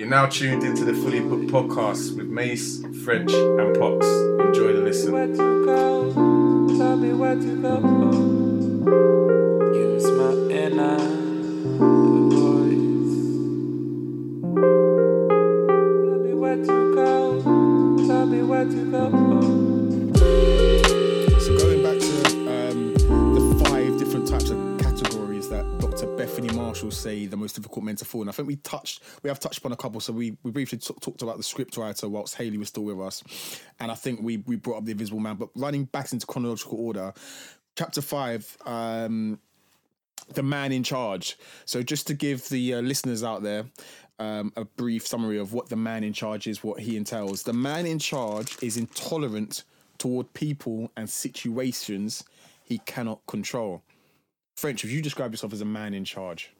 You're now tuned into the Fully Booked podcast with Mace, French, and Pox. Enjoy the listen. Where to go? Tell me where to go. Use my inner Bethany Marshall say the most difficult men to fall And I think we touched, we have touched upon a couple. So we, we briefly t- talked about the script writer whilst Haley was still with us, and I think we we brought up the Invisible Man. But running back into chronological order, chapter five. Um, the man in charge. So, just to give the uh, listeners out there um, a brief summary of what the man in charge is, what he entails. The man in charge is intolerant toward people and situations he cannot control. French, if you describe yourself as a man in charge.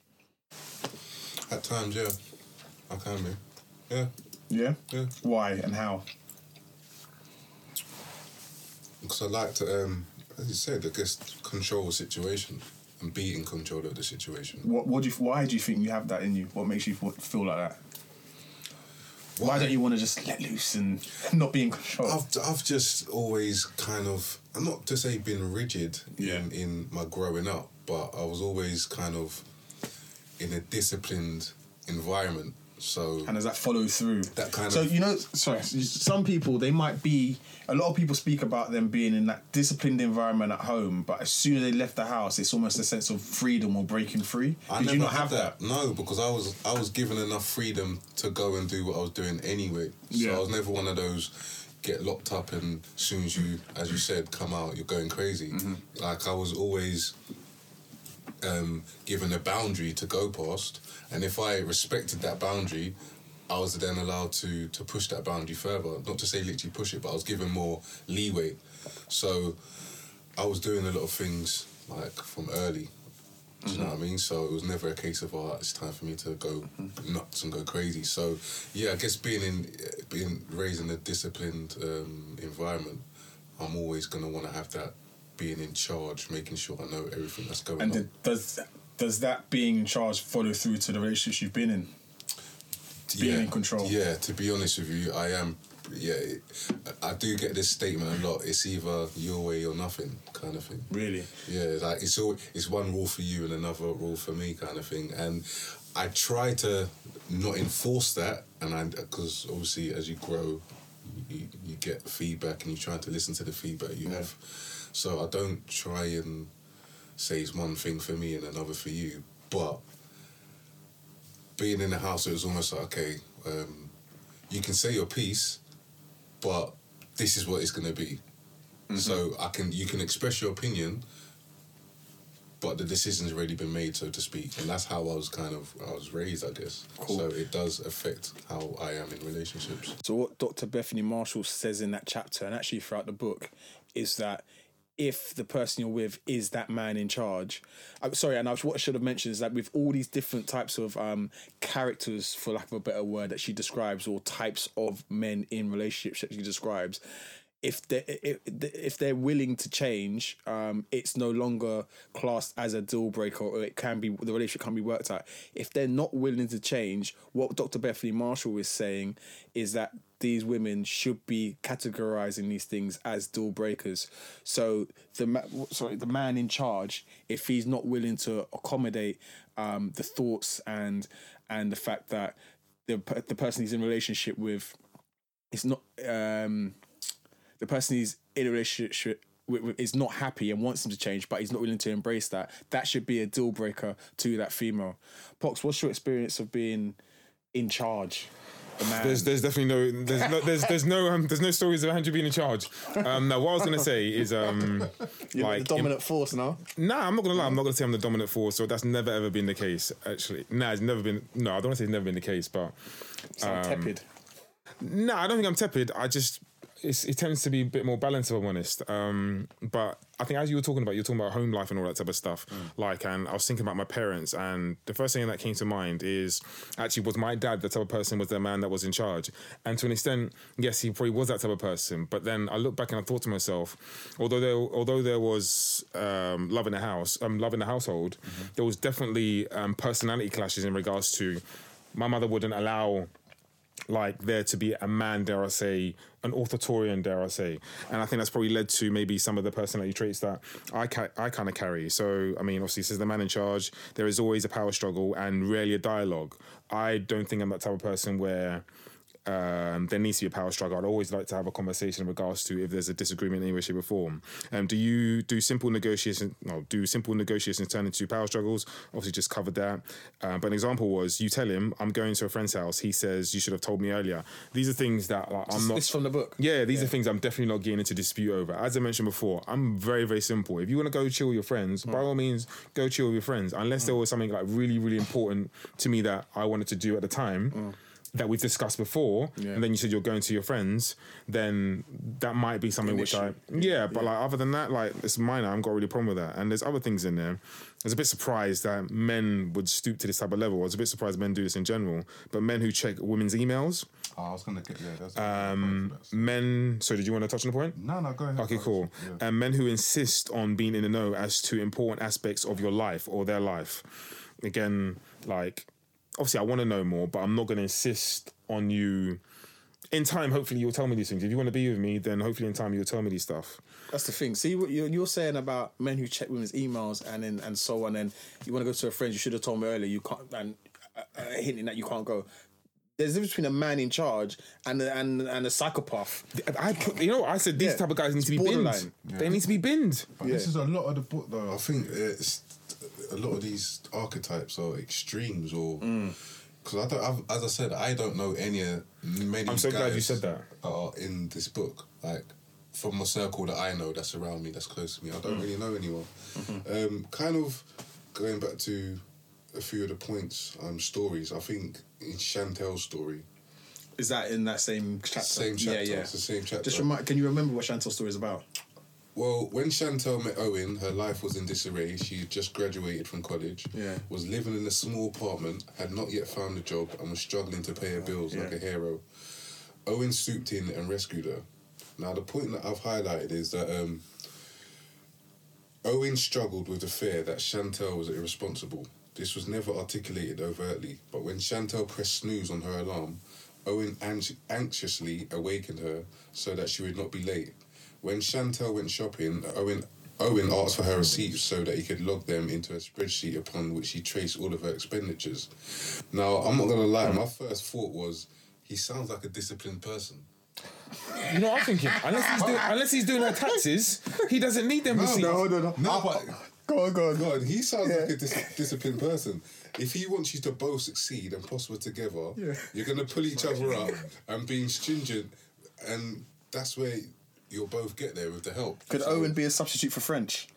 At times, yeah, I can be. Yeah, Yeah? yeah. Why and how? Because I like to, um, as you said, I guess control the situation and be in control of the situation. What, what do you, why do you think you have that in you? What makes you feel like that? Why don't you want to just let loose and not be in control? I've I've just always kind of I'm not to say been rigid Yeah. in, in my growing up, but I was always kind of in a disciplined environment. So and does that follow through? That kind so of- So you know, sorry. Some people they might be. A lot of people speak about them being in that disciplined environment at home, but as soon as they left the house, it's almost a sense of freedom or breaking free. I Did never you not have that? No, because I was I was given enough freedom to go and do what I was doing anyway. So Yeah. I was never one of those get locked up and as soon as you as you said come out you're going crazy. Mm-hmm. Like I was always um, given a boundary to go past, and if I respected that boundary. I was then allowed to to push that boundary further. Not to say literally push it, but I was given more leeway. So I was doing a lot of things like from early. Do you know what I mean? So it was never a case of oh, it's time for me to go nuts and go crazy. So yeah, I guess being in being raised in a disciplined um, environment, I'm always gonna want to have that being in charge, making sure I know everything that's going And on. And does does that being in charge follow through to the relationships you've been in? being in control. Yeah, to be honest with you, I am. Yeah, I do get this statement a lot. It's either your way or nothing, kind of thing. Really? Yeah, like it's all it's one rule for you and another rule for me, kind of thing. And I try to not enforce that, and I because obviously as you grow, you, you get feedback and you try to listen to the feedback you have. So I don't try and say it's one thing for me and another for you, but being in the house, it was almost like okay, um, you can say your piece, but this is what it's gonna be. So I can you can express your opinion, but the decision's already been made, so to speak, and that's how I was kind of I was raised, I guess. So it does affect how I am in relationships. So what Dr. Bethany Marshall says in that chapter, and actually throughout the book, is that if the person you're with is that man in charge, I'm sorry, and I what I should have mentioned is that with all these different types of um, characters, for lack of a better word, that she describes, or types of men in relationships that she describes, if they if, they're willing to change, um, it's no longer classed as a deal breaker, or it can be the relationship can be worked out. If they're not willing to change, what Dr. Bethany Marshall is saying is that these women should be categorizing these things as deal breakers. So the ma- sorry, the man in charge, if he's not willing to accommodate um, the thoughts and and the fact that the the person he's in relationship with is not um, the person he's in a relationship with, with is not happy and wants him to change, but he's not willing to embrace that. That should be a deal breaker to that female. Pox, what's your experience of being in charge? The man. There's, there's definitely no, there's no, there's, there's no, um, there's no stories of Andrew being in charge. Um, now, what I was gonna say is, um, You're like, the dominant force now. nah, I'm not gonna lie, I'm not gonna say I'm the dominant force. So that's never ever been the case. Actually, nah, it's never been. No, I don't want to say it's never been the case, but Sound tepid. no, I don't think I'm tepid. I just it's, it tends to be a bit more balanced, if I'm honest. Um, but I think as you were talking about, you're talking about home life and all that type of stuff. Like, and I was thinking about my parents, and the first thing that came to mind is actually was my dad the type of person was the man that was in charge, and to an extent, yes, he probably was that type of person. But then I look back and I thought to myself, although there although there was um, love in the house, um, love in the household, there was definitely um, personality clashes in regards to my mother wouldn't allow like there to be a man, dare I say, an authoritarian, dare I say, and I think that's probably led to maybe some of the personality traits that I ca- I kind of carry. So I mean, obviously, says the man in charge. There is always a power struggle and rarely a dialogue. I don't think I'm that type of person where um, there needs to be a power struggle. I'd always like to have a conversation in regards to if there's a disagreement in any way, shape, or form. Um, do you do simple negotiations? No, do simple negotiations turn into power struggles? Obviously, just covered that. Uh, but an example was you tell him, "I'm going to a friend's house." He says, "You should have told me earlier." These are things that like, I'm not. This from the book. Yeah, these are things I'm definitely not getting into dispute over. As I mentioned before, I'm very, very simple. If you want to go chill with your friends, by all means, go chill with your friends. Unless there was something like really, really important to me that I wanted to do at the time. That we've discussed before, and then you said you're going to your friends, then that might be something which I, yeah, but like other than that, like it's minor. I haven't got really a problem with that. And there's other things in there. I was a bit surprised that men would stoop to this type of level. I was a bit surprised men do this in general, but men who check women's emails, Oh, I was gonna get yeah. That's um, men. So, did you want to touch on the point? no, no, go ahead. Okay, cool. ahead. Yeah. And men who insist on being in the know as to important aspects of your life or their life. Again, like, obviously, I want to know more, but I'm not going to insist on you. In time, hopefully, you'll tell me these things. If you want to be with me, then hopefully, in time, you'll tell me these stuff. That's the thing. See what you're, you're saying about men who check women's emails and then and so on. And you want to go to a friend, you should have told me earlier. You can't and uh, uh, hinting that you can't go. There's a difference between a man in charge and a, and and a psychopath. I, put, you know. I said these Yeah, type of guys need to be it's binned. borderline. They need to be binned. But this is a lot of the book, though. I think it's a lot of these archetypes are extremes, or Mm. because I don't. I've, as I said, I don't know any uh, many. I'm so glad you guys said that. Are in this book like from a circle that I know that's around me, that's close to me. I don't Mm. really know anyone. Mm-hmm. Um, kind of going back to a few of the points, um, stories. I think in Chantel's story, Is that in that same chapter? same chapter. Yeah, yeah. It's the same chapter. Just remind. Can you remember what Chantel's story is about? Well, when Chantel met Owen, her life was in disarray. She had just graduated from college, Yeah. was living in a small apartment, had not yet found a job, and was struggling to pay her bills like a hero. Owen swooped in and rescued her. Now, the point that I've highlighted is that um, Owen struggled with the fear that Chantel was irresponsible. This was never articulated overtly, but when Chantel pressed snooze on her alarm, Owen anx- anxiously awakened her so that she would not be late. When Chantel went shopping, Owen Owen asked for her receipts so that he could log them into a spreadsheet upon which he traced all of her expenditures. Now, I'm not gonna lie, my first thought was he sounds like a disciplined person. You know what I'm thinking? Unless he's doing, unless he's doing her taxes, he doesn't need them receipts. no, no. No, ah, but Go on, go on. God, he sounds like a dis- disciplined person. If he wants you to both succeed and prosper together, you're gonna pull each other up and being stringent, and that's where you'll both get there with the help. Could So- Owen be a substitute for French?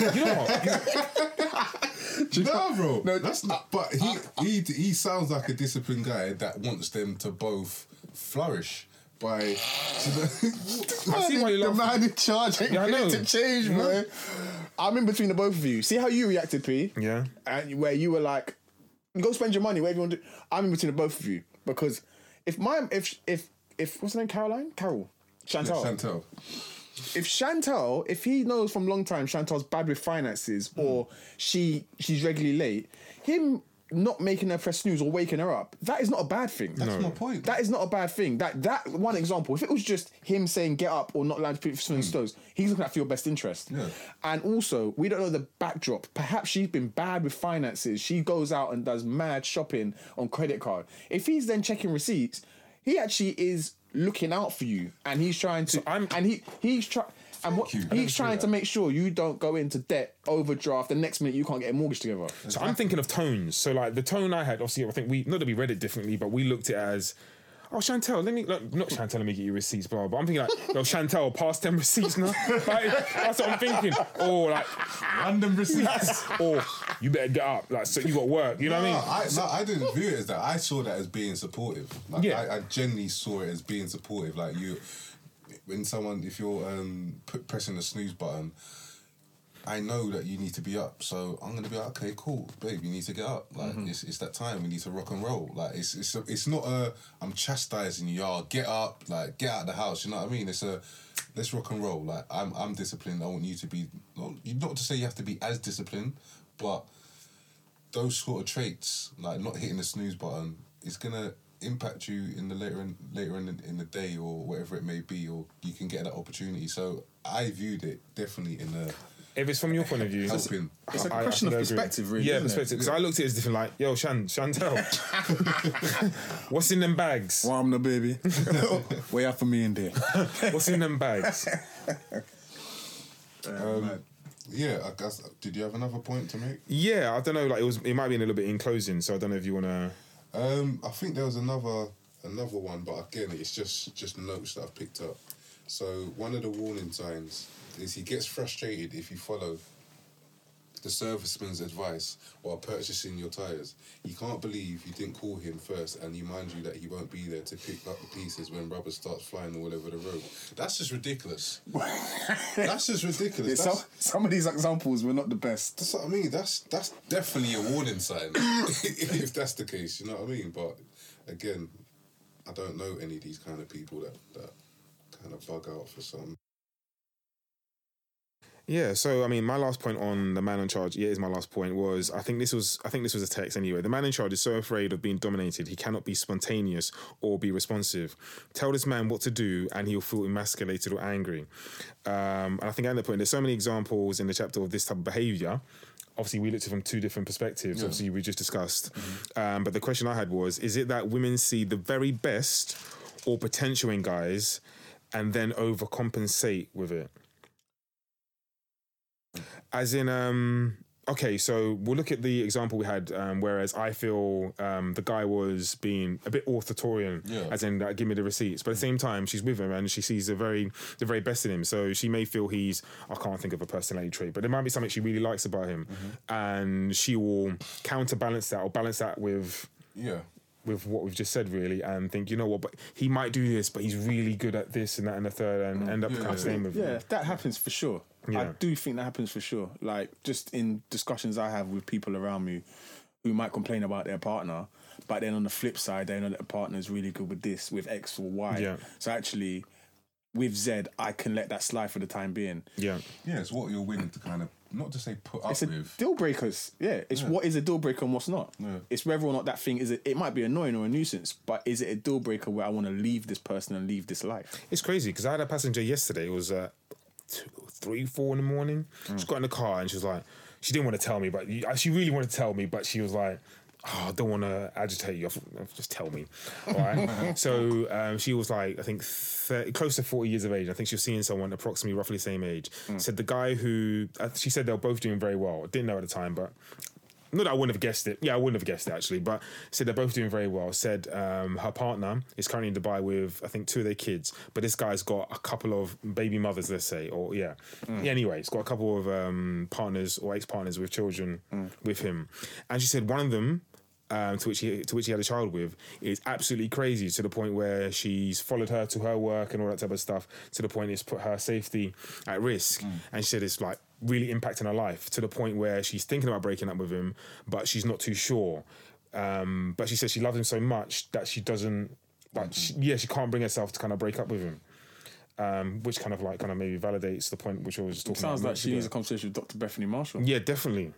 You know what? No, bro. No, that's not. But he he he sounds like a disciplined guy that wants them to both flourish by. I see why you the man in charge ain't Yeah, I willing know. to change, bro. I'm in between the both of you. See how you reacted, P? Yeah. And where you were like, go spend your money, whatever you want to do. I'm in between the both of you. Because if my if if if what's her name? Caroline? Carol. Chantal. Chantel. if Chantel, if he knows from long time Chantel's bad with finances or she she's regularly late, him not making her press snooze or waking her up, that is not a bad thing. That's my point. That is not a bad thing. That that one example, if it was just him saying get up or not allowed to put your hmm. toes, he's looking out for your best interest. Yeah. And also, we don't know the backdrop. Perhaps she's been bad with finances. She goes out and does mad shopping on credit card. If he's then checking receipts, he actually is looking out for you, and he's trying to. I'm- and he he's trying. And what. He's trying to make sure you don't go into debt, overdraft. The next minute you can't get a mortgage together. So I'm thinking of tones. So like the tone I had, obviously, I think we not that we read it differently, but we looked at it as. Oh Chantel, let me like, not Chantel, let me get you receipts, blah. But I'm thinking like, yo, Chantel, pass them receipts now. Like, that's what I'm thinking. Or like, Random receipts. or you better get up. Like, so you got work. You know what I mean? I, no, I didn't view it as that. I saw that as being supportive. Like, Yeah. I, I genuinely saw it as being supportive. Like you, when someone, if you're um, pressing the snooze button, I know that you need to be up. So I'm gonna be like, okay, cool, babe, you need to get up. Like mm-hmm. it's, it's that time. We need to rock and roll. Like it's it's a, it's not a I'm chastising you. Y'all get up. Like get out of the house. You know what I mean? It's a let's rock and roll. Like I'm I'm disciplined. I want you to be. Not, not to say you have to be as disciplined, but those sort of traits, like not hitting the snooze button, is gonna impact you in the later in, later in the, in the day or whatever it may be, or you can get that opportunity. So I viewed it definitely in a If it's from your point of view, helping. It's a I- I question of think I agree. perspective, really. Yeah, perspective. Because I looked at it as different. Like, yo, Shan, Chantel, what's in them bags? Warm the baby. Way up for me in there. What's in them bags? Um, yeah, I guess. Did you have another point to make? Yeah, I don't know. Like, it was. It might be a little bit in closing, so I don't know if you want to. Um, I think there was another another one, but again, it's just just notes that I've picked up. So one of the warning signs is he gets frustrated if you follow the serviceman's advice while purchasing your tires. He can't believe you didn't call him first, and you mind you that he won't be there to pick up the pieces when rubber starts flying all over the road. That's just ridiculous. That's just ridiculous. some, That's, some of these examples were not the best. that's what I mean. That's that's definitely a warning sign if that's the case. You know what I mean? But again, I don't know any of these kind of people that that kind of bug out for some. Yeah, so I mean, my last point on the man in charge, yeah, is my last point was I think this was I think this was a text anyway. The man in charge is so afraid of being dominated, he cannot be spontaneous or be responsive. Tell this man what to do, and he'll feel emasculated or angry. Um, and I think at the point, there's so many examples in the chapter of this type of behavior. Obviously, we looked at it from two different perspectives. Obviously, we just discussed. Um, but the question I had was: Is it that women see the very best or potential in guys, and then overcompensate with it? As in, um, okay, so we'll look at the example we had. Um, whereas I feel um, the guy was being a bit authoritarian, Yeah. as in, like, give me the receipts. But at the same time, she's with him and she sees the very, the very best in him. So she may feel he's, I can't think of a personality trait, but there might be something she really likes about him, and she will counterbalance that or balance that with Yeah. with what we've just said, really, and think, you know what, but he might do this, but he's really good at this and that and the third, and end up kind of staying with Yeah, him. that happens for sure. I do think that happens for sure. Like just in discussions I have with people around me who might complain about their partner, but then on the flip side, they know that the partner is really good with this, with X or Y. Yeah. So actually, with Z, I can let that slide for the time being. Yeah. Yeah, it's what you're willing to kind of not to say put up It's a with. deal breakers. Yeah, it's what is a deal breaker and what's not. Yeah. It's whether or not that thing is. It, it might be annoying or a nuisance, but is it a deal breaker where I want to leave this person and leave this life? It's crazy because I had a passenger yesterday. It was uh, two, three, four in the morning. She got in the car and she was like, she didn't want to tell me, but she really wanted to tell me, but she was like, oh, I don't want to agitate you. Just tell me. All right. so um, she was like, I think 30, close to 40 years of age. I think she was seeing someone approximately roughly the same age. Said the guy who, uh, she said they were both doing very well. Didn't know at the time, but not that I wouldn't have guessed it. Yeah, I wouldn't have guessed it actually, but said they're both doing very well. Said um, her partner is currently in Dubai with I think two of their kids, but this guy's got a couple of baby mothers, let's say, or yeah. yeah anyway, he's got a couple of um, partners or ex partners with children with him, and she said one of them. Um, to which he to which he had a child with is absolutely crazy to the point where she's followed her to her work and all that type of stuff to the point it's put her safety at risk and she said it's like really impacting her life to the point where she's thinking about breaking up with him but she's not too sure um, but she says she loves him so much that she doesn't like she, yeah she can't bring herself to kind of break up with him um, which kind of like kind of maybe validates the point which I was talking Sounds about Sounds like she needs a conversation with Dr. Bethany Marshall. yeah definitely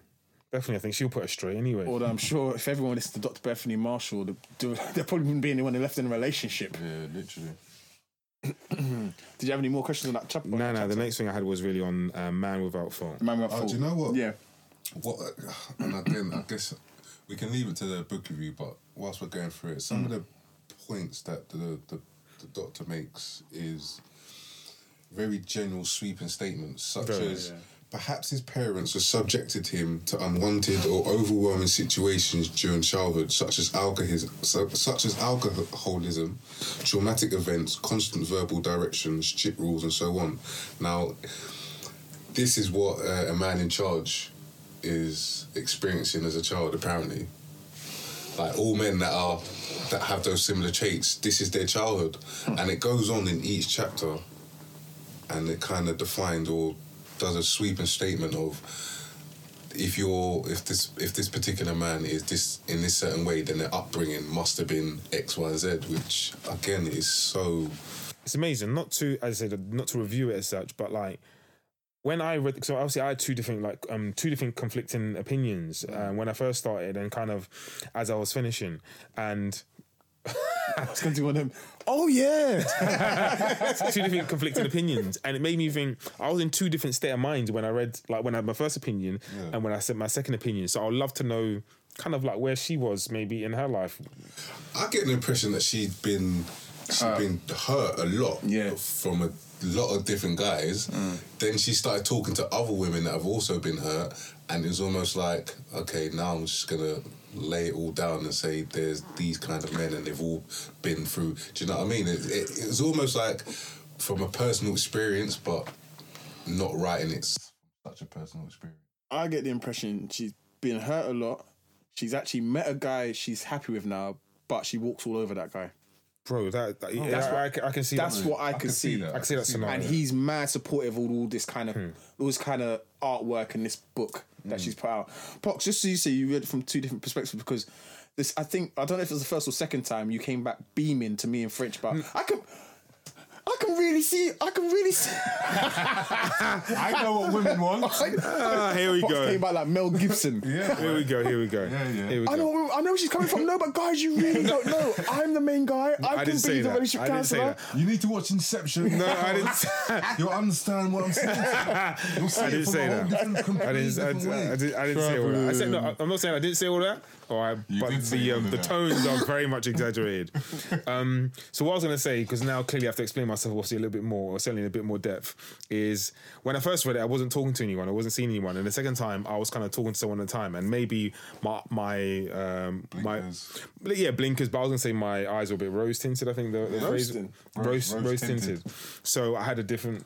definitely I think she'll put her straight anyway Although I'm sure if everyone listens to Dr. Bethany Marshall, the- there probably wouldn't be anyone left in a relationship. Yeah, literally. Did you have any more questions on that chapter? no no the next thing I had was really on um, man without fault Man Without Oh, Fault. do you know what? Yeah. What? And again, I guess we can leave it to the book review, but whilst we're going through it, some of the points that the, the the doctor makes is very general, sweeping statements, such Very, as. Perhaps his parents have subjected him to unwanted or overwhelming situations during childhood, such as alcoholism, such as alcoholism, traumatic events, constant verbal directions, chip rules, and so on. Now, this is what uh, a man in charge is experiencing as a child apparently like all men that are that have those similar traits this is their childhood and it goes on in each chapter and it kind of defined or does a sweeping statement of if you're if this if this particular man is this in this certain way then their upbringing must have been x y z which again is so. It's amazing. Not to, as I said, not to review it as such, but like when I read, so obviously I had two different, like, um, two different conflicting opinions uh, when I first started, and kind of as I was finishing, and I was going to do one of them. Oh yeah. two different conflicting opinions, and it made me think. I was in two different state of minds when I read, like when I had my first opinion and when I said my second opinion. So I'd love to know, kind of like where she was maybe in her life. I get an impression that she'd been she'd been hurt a lot Yeah. from a lot of different guys. Mm. Then she started talking to other women that have also been hurt, and it was almost like, okay, now I'm just gonna lay it all down and say there's these kind of men and they've all been through. Do you know what I mean? It, it, it was almost like from a personal experience, but not writing it's such a personal experience. I get the impression she's been hurt a lot. She's actually met a guy she's happy with now, but she walks all over that guy. Bro, that, that oh, yeah, that's I, what- I, can- I can see That's that. what I, can see. I can see that scenario. and he's mad supportive of all this kind of hmm. all this kind of artwork and this book that hmm. she's put out. Pox, just so you say, you read it from two different perspectives because this. I think I don't know if it was the first or second time you came back beaming to me in French, but hmm. I can. I can really see. I can really see. I know what women want. Ah, here we Pox go. came back like Mel Gibson. yeah. Here we go. Here we go. Yeah, yeah. Here we go. I know, I know where she's coming from. No, but guys, you really don't know. I'm the main guy. I, I can didn't say be the that. relationship I didn't say counselor. that. You need to watch Inception. No, I didn't. You'll understand what I'm saying. You'll see I didn't from say a whole that. different, I completely didn't, I, different way. I, didn't, I didn't say all that. I said no. I'm not saying I didn't say all that. All right, but the um, the tones are very much exaggerated. um, so what I was going to say, because now clearly I have to explain myself obviously a little bit more, or certainly in a bit more depth, is when I first read it, I wasn't talking to anyone, I wasn't seeing anyone, and the second time I was kind of talking to someone at a time, and maybe my my um, Blinkers. my yeah blinkers, but I was going to say my eyes were a bit rose tinted. I think the, the phrase rose Rose- rose rose-tinted. tinted. So I had a different.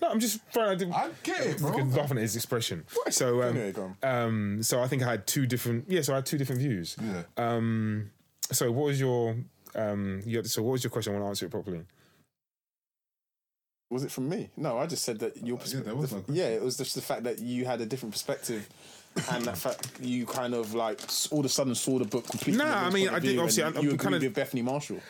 No, I'm just trying. I, did, I get it, bro. laughing at his expression. So, um, um, so I think I had two different. Yeah, so I had two different views. Yeah. Um, so what was your um? You had, so what was your question? I want to answer it properly. Was it from me? No, I just said that your yeah, perspective. no question. yeah, it was just the fact that you had a different perspective, and that fact you kind of like all of a sudden saw the book completely. Nah, I mean, I did- obviously, I- you agreed kind of- with Bethany Marshall.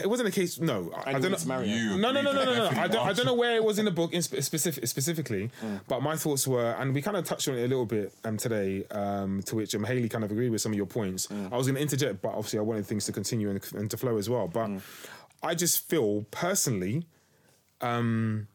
It wasn't a case. No, I, I don't know. marry. You No, no, no, no, no, no. I don't, I don't know where it was in the book in spe- specific, specifically, but my thoughts were, and we kind of touched on it a little bit um, today, um, to which um, Haley kind of agreed with some of your points. I was going to interject, but obviously I wanted things to continue and, and to flow as well. But I just feel personally, um,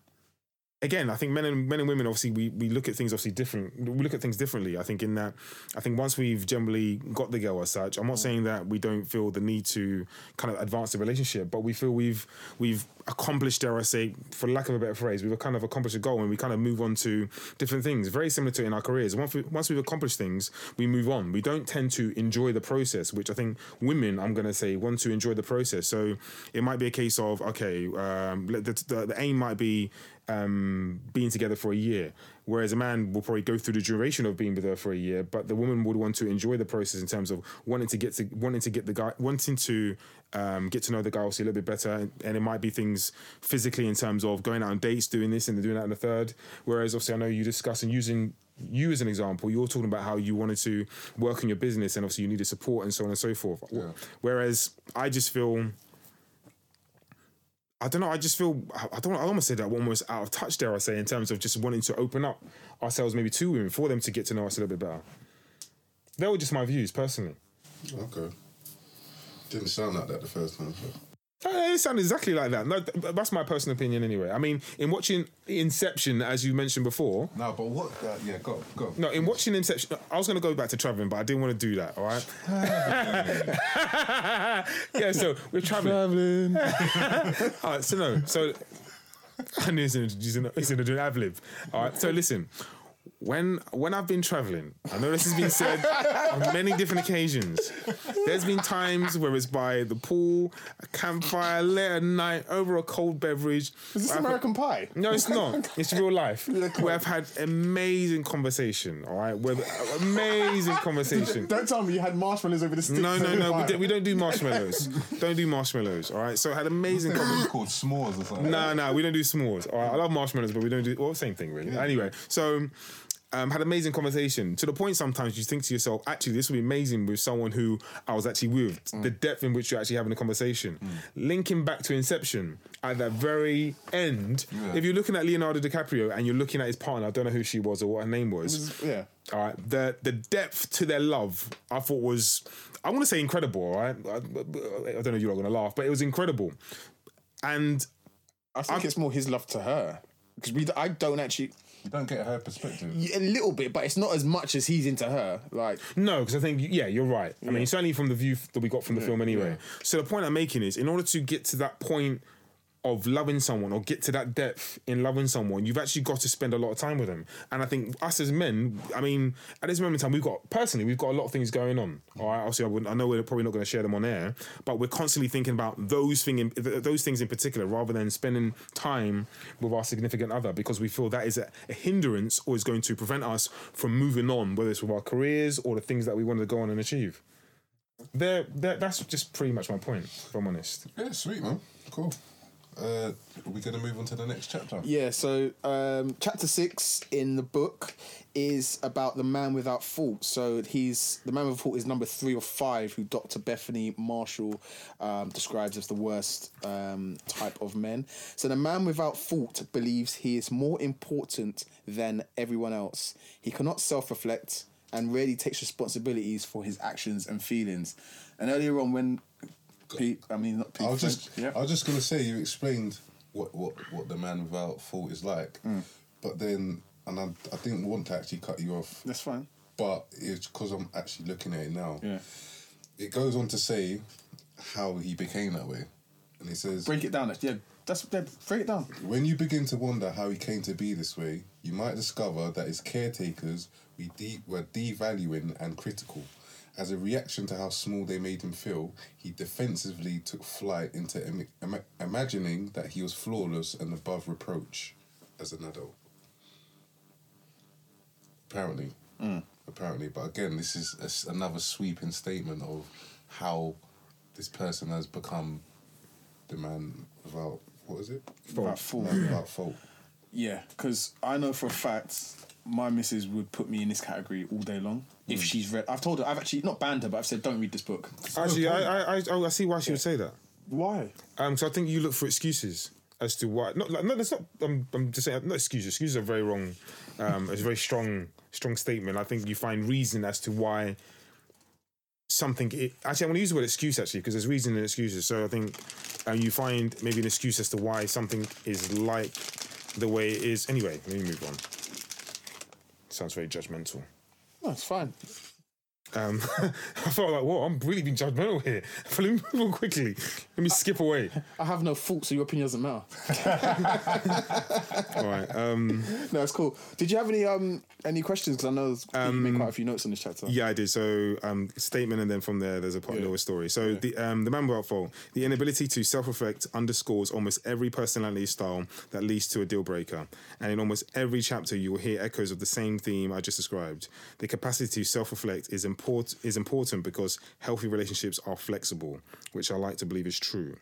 again, I think men and men and women obviously we, we look at things obviously different. We look at things differently. I think in that I think once we've generally got the girl as such, I'm not saying that we don't feel the need to kind of advance the relationship, but we feel we've we've accomplished, dare I say, for lack of a better phrase, we've kind of accomplished a goal and we kind of move on to different things. Very similar to in our careers. Once we, once we've accomplished things, we move on. We don't tend to enjoy the process, which I think women, I'm going to say, want to enjoy the process. So it might be a case of okay, um, the, the, the aim might be um, being together for a year, whereas a man will probably go through the duration of being with her for a year, but the woman would want to enjoy the process in terms of wanting to get to wanting to get the guy wanting to um, get to know the guy obviously a little bit better, and, and it might be things physically in terms of going out on dates, doing this and doing that in the third. Whereas obviously I know you discuss and using you as an example, you're talking about how you wanted to work in your business and obviously you needed support and so on and so forth. Whereas I just feel I don't know. I just feel I don't. I almost say that we're almost out of touch. Dare I say, in terms of just wanting to open up ourselves, maybe to women, for them to get to know us a little bit better. They were just my views personally. Okay. Didn't sound like that the first time. It sounded exactly like that. No, th- that's my personal opinion anyway. I mean, in watching Inception, as you mentioned before. No, but what? Uh, yeah, go, go. No, in watching Inception, I was going to go back to traveling, but I didn't want to do that. All right. yeah. So we're traveling. all right. So no. So I knew he's going to do an ad lib. All right. So listen. When when I've been traveling, I know this has been said on many different occasions. There's been times where it's by the pool, a campfire, late at night, over a cold beverage. Is this I've- American Pie? no, it's not. It's real life. Where I've had amazing conversation. All right, where amazing conversation. Don't tell me you had marshmallows over the stick. No, no, no. We, do, we don't do marshmallows. don't do marshmallows. All right. So I had amazing. It's conversation. called s'mores or something. No, no, we don't do s'mores. All right, I love marshmallows, but we don't do well, same thing really. Anyway, so um, had an amazing conversation to the point sometimes you think to yourself, actually, this would be amazing with someone who I was actually with. The depth in which you're actually having a conversation, linking back to Inception at that very end. Yeah. If you're looking at Leonardo DiCaprio and you're looking at his partner, I don't know who she was or what her name was. Yeah. All right, the the depth to their love, I thought was, I want to say incredible. All right, I, I don't know if you're not going to laugh, but it was incredible, and I think it's more his love to her because we. I don't actually You don't get her perspective. a little bit, but it's not as much as he's into her. Like No, because I think yeah, you're right. I mean, certainly from the view that we got from the film anyway. So the point I'm making is, in order to get to that point of loving someone or get to that depth in loving someone, you've actually got to spend a lot of time with them. And I think us as men, I mean, at this moment in time, we've got personally, we've got a lot of things going on. All right, obviously, I, wouldn't, I know we're probably not going to share them on air, but we're constantly thinking about those thing, in, those things in particular, rather than spending time with our significant other, because we feel that is a, a hindrance or is going to prevent us from moving on, whether it's with our careers or the things that we want to go on and achieve. There, that's just pretty much my point. If I'm honest. Yeah, sweet man. Cool. Uh, are we gonna move on to the next chapter? Yeah, so um, chapter six in the book is about the man without fault. So he's the man without fault is number three or five, who Dr. Bethany Marshall um, describes as the worst um, type of men. So the man without fault believes he is more important than everyone else. He cannot self-reflect and rarely takes responsibilities for his actions and feelings. And earlier on, when Pete, I mean not Pete, I was Frank- just, yeah. I was just gonna say you explained what what what the man without fault is like, Mm. but then and I, I didn't want to actually cut you off, that's fine. but it's because I'm actually looking at it now. Yeah. It goes on to say how he became that way, and he says Break it down. Yeah, that's yeah, break it down. When you begin to wonder how he came to be this way, you might discover that his caretakers we de- were devaluing and critical. As a reaction to how small they made him feel, he defensively took flight into Im- ima- imagining that he was flawless and above reproach as an adult. Apparently. Hmm. Apparently. But again, this is a another sweeping statement of how this person has become the man without, what is it? Without fault. Without fault. Yeah, because I know for a fact my missus would put me in this category all day long if she's read. I've told her. I've actually not banned her, but I've said don't read this book. Actually, I, I, I, oh, I see why she would say that. Why? Um, so I think you look for excuses as to why. Not, like, no, that's not. I'm, I'm just saying. Not excuses. Excuses are very wrong. Um, it's a very strong, strong statement. I think you find reason as to why something. It, actually, I want to use the word excuse actually because there's reason and excuses. So I think um, you find maybe an excuse as to why something is like the way it is. Anyway, let me move on. Sounds very judgmental. No, it's fine. Um, I felt like, whoa, I'm really being judgmental here. Let me move on quickly. Let me skip away. I have no fault, so your opinion doesn't matter. All right. Um, no, it's cool. Did you have any um any questions? Because I know you made quite a few notes on this chapter. Yeah, I did. So, um, statement, and then from there, there's a part little story. So, the um, the man without fault, the inability to self-reflect underscores almost every personality style that leads to a deal breaker, and in almost every chapter, you will hear echoes of the same theme I just described. The capacity to self-reflect is important is important because healthy relationships are flexible, which I like to believe is true.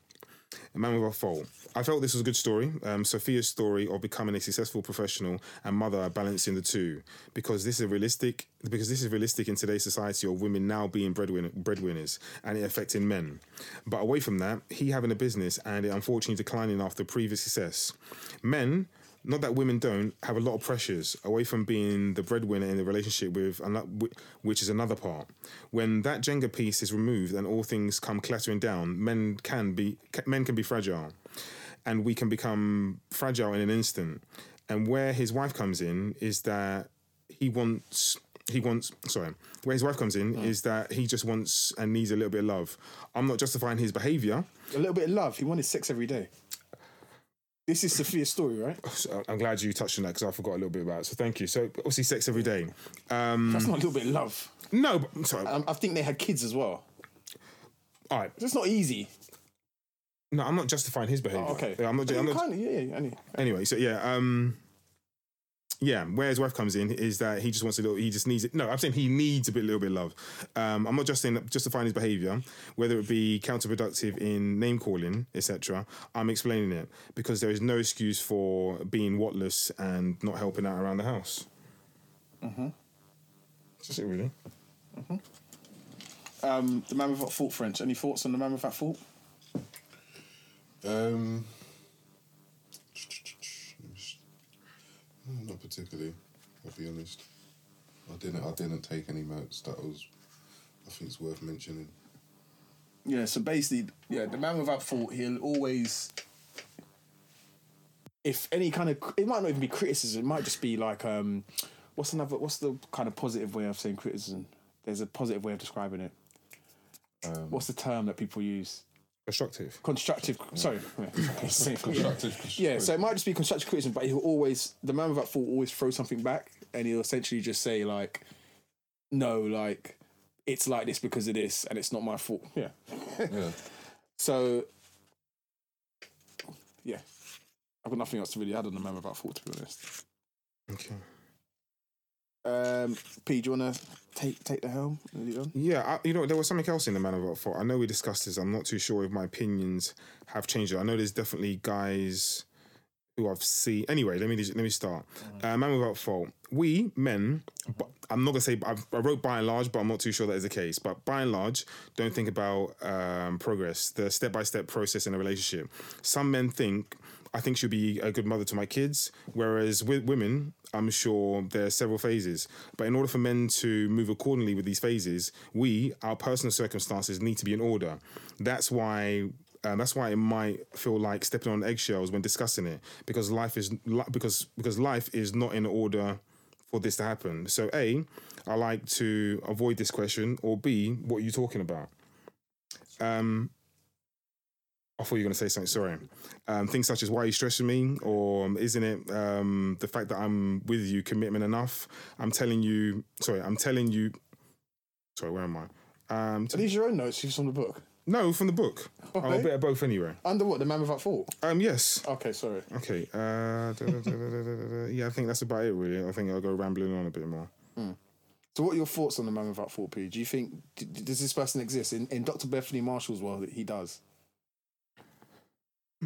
A Man Without Fault. I felt this was a good story. Um, Sophia's story of becoming a successful professional and mother balancing the two, because this is realistic. Because this is realistic in today's society of women now being breadwin- breadwinners and it affecting men. But away from that, he having a business and it unfortunately declining after previous success. Men. Not that women don't have a lot of pressures away from being the breadwinner in the relationship with, which is another part. When that Jenga piece is removed and all things come clattering down, men can be men can be fragile, and we can become fragile in an instant. And where his wife comes in is that he wants he wants sorry where his wife comes in mm. is that he just wants and needs a little bit of love. I'm not justifying his behavior. A little bit of love. He wanted sex every day. This is Sophia's story, right? So I'm glad you touched on that because I forgot a little bit about it. So thank you. So obviously sex every day. Um, That's not a little bit of love. no, but sorry. Um, I think they had kids as well. All right. It's not easy. No, I'm not justifying his behavior. Oh, okay. Yeah, I'm not. I'm not kind of, yeah, yeah. Anyway. anyway, so yeah, um, yeah. Where his wife comes in is that he just wants a little. He just needs it. No, I'm saying he needs a bit, little bit of love. Um, I'm not just saying justifying his behaviour, whether it be counterproductive in name calling, etc. I'm explaining it because there is no excuse for being whatless and not helping out around the house. Mm-hmm. That's it, really. Um, the man without fault, French. Any thoughts on the man without fault? Um, no, not particularly. I'll be honest. I didn't. I didn't take any notes. That was. I think it's worth mentioning. Yeah, so basically, yeah, the man without fault, he'll always. If any kind of, it might not even be criticism. It might just be like, um, what's another? What's the kind of positive way of saying criticism? There's a positive way of describing it. what's the term that people use? Constructive. Constructive. Sorry, yeah. Constructive. Yeah, so it might just be constructive criticism, but he'll always the man without fault will always throw something back, and he'll essentially just say like, "No, like it's like this because of this, and it's not my fault." Yeah. Yeah. So, yeah, I've got nothing else to really add on the man without fault, to be honest. Okay. Um, P, do you want to take take the helm? and? Yeah, I, you know, there was something else in the man about fault. I know we discussed this. I'm not too sure if my opinions have changed. I know there's definitely guys who I've seen. Anyway, let me let me start. Uh, man without fault. We men, but I'm not gonna say I've, I wrote by and large, but I'm not too sure that is the case. But by and large, don't think about um, progress, the step by step process in a relationship. Some men think I think she'll be a good mother to my kids, whereas with women, I'm sure there are several phases. But in order for men to move accordingly with these phases, we, our personal circumstances, need to be in order. That's why. Uh, that's why it might feel like stepping on eggshells when discussing it, because life is li- because because life is not in order for this to happen. So A, I like to avoid this question, or B, what are you talking about? Um, I thought you were going to say something. Sorry. Um, things such as why are you stressing me, or um, isn't it um, the fact that I'm with you commitment enough? I'm telling you. Sorry, I'm telling you. Sorry, where am I? Um, Are these your own notes? You're from the book. no, from the book. I'm a bit of both anyway. Under what? The man without fault. Um, yes. Okay, sorry. Okay. Uh, da- da- da- da- da- da- da. yeah, I think that's about it. Really, I think I'll go rambling on a bit more. So, what are your thoughts on the man without fault, P? Do you think d- d- does this person exist in, in Dr. Bethany Marshall's world? He does.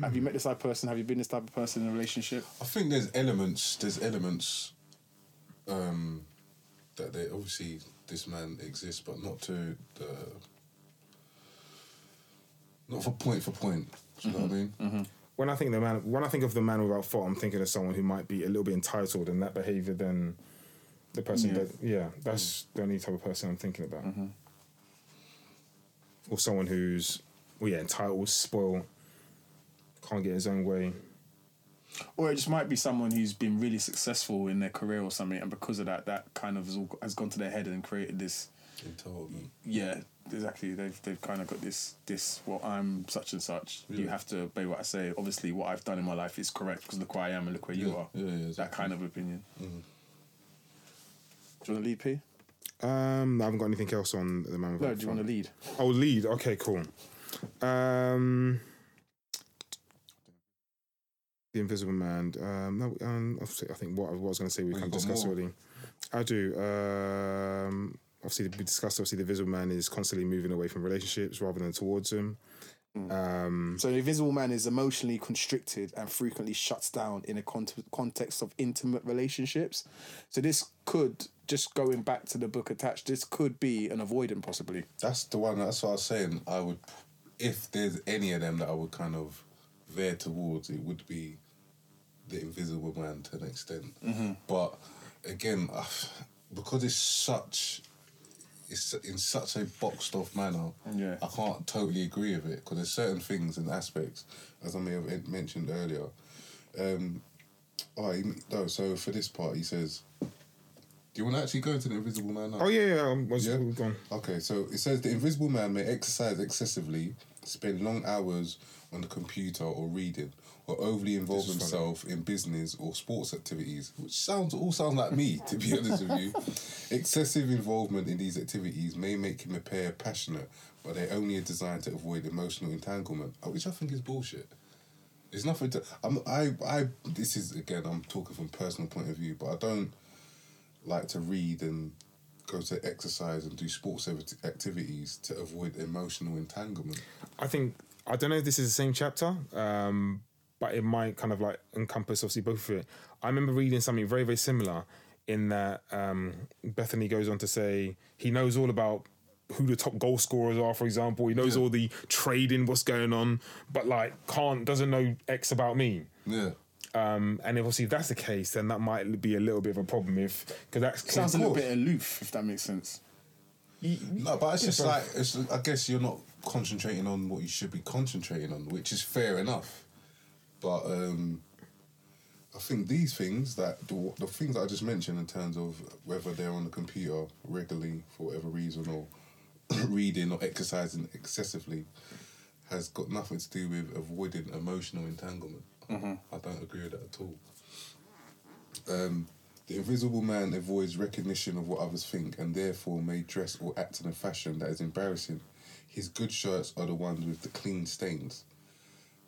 Have you met this type of person? Have you been this type of person in a relationship? I think there's elements. There's elements. Um, that they obviously this man exists, but not to the. Not for point for point. Do you know what I mm-hmm. mean? Mm-hmm. when I think the man, when I think of the man without fault, I'm thinking of someone who might be a little bit entitled in that behavior than the person Yeah. that, yeah, mm. that's the only type of person I'm thinking about. Mm-hmm. Or someone who's, well, yeah, entitled, spoiled, can't get his own way. Or it just might be someone who's been really successful in their career or something, and because of that, that kind of has, all, has gone to their head and created this. Entitlement. Yeah, exactly. They've they've kind of got this this. Well, I'm such and such. You have to obey what I say. Obviously, what I've done in my life is correct because look where I am and look where you are. yeah, yeah, That kind of opinion. Do you want to lead, P? Um, I haven't got anything else on the man without No, do you want to lead? Oh, lead. Okay, cool. Um, the Invisible Man. Um, no, um, obviously, I think what, what I was going to say we Well, kind of discussed already. I do. Um, obviously, we discussed. Obviously, the Invisible Man is constantly moving away from relationships rather than towards them. Um, So the invisible man is emotionally constricted and frequently shuts down in a con- context of intimate relationships. So this could just going back to the book attached. This could be an avoidant, possibly. That's the one. That's what I was saying. I would, if there's any of them that I would kind of veer towards, it would be the Invisible Man to an extent. But again, uh, because it's such, it's in such a boxed off manner. Yeah. I can't totally agree with it because there's certain things and aspects, as I may have mentioned earlier. Um, oh, he, no. So for this part, he says. Do you want to actually go into the Invisible Man now? oh yeah, yeah. Um, was Yeah. gone. Okay, so it says the invisible man may exercise excessively, spend long hours on the computer or reading, or overly involve This funny. himself in business or sports activities, which sounds all sounds like me, to be honest with you. Excessive involvement in these activities may make him appear passionate, but they only are designed to avoid emotional entanglement, uh, which I think is bullshit. There's nothing to. I'm. I. I. This is again. I'm talking from personal point of view, but I don't like to read and go to exercise and do sports activities to avoid emotional entanglement. I think I don't know if this is the same chapter, um, but it might kind of like encompass obviously both of it. I remember reading something very very similar in that um, Bethany goes on to say he knows all about who the top goal scorers are, for example. He knows Yeah. all the trading, what's going on, but like can't doesn't know X about me. Yeah. Um, and if obviously that's the case, then that might be a little bit of a problem if because that Sounds a little bit aloof, if that makes sense. No, but it's just like it's. I guess you're not concentrating on what you should be concentrating on, which is fair enough. But um, I think these things that the, the things that I just mentioned in terms of whether they're on the computer regularly for whatever reason or reading or exercising excessively has got nothing to do with avoiding emotional entanglement. I don't agree with that at all. Um, the invisible man avoids recognition of what others think and therefore may dress or act in a fashion that is embarrassing. His good shirts are the ones with the clean stains.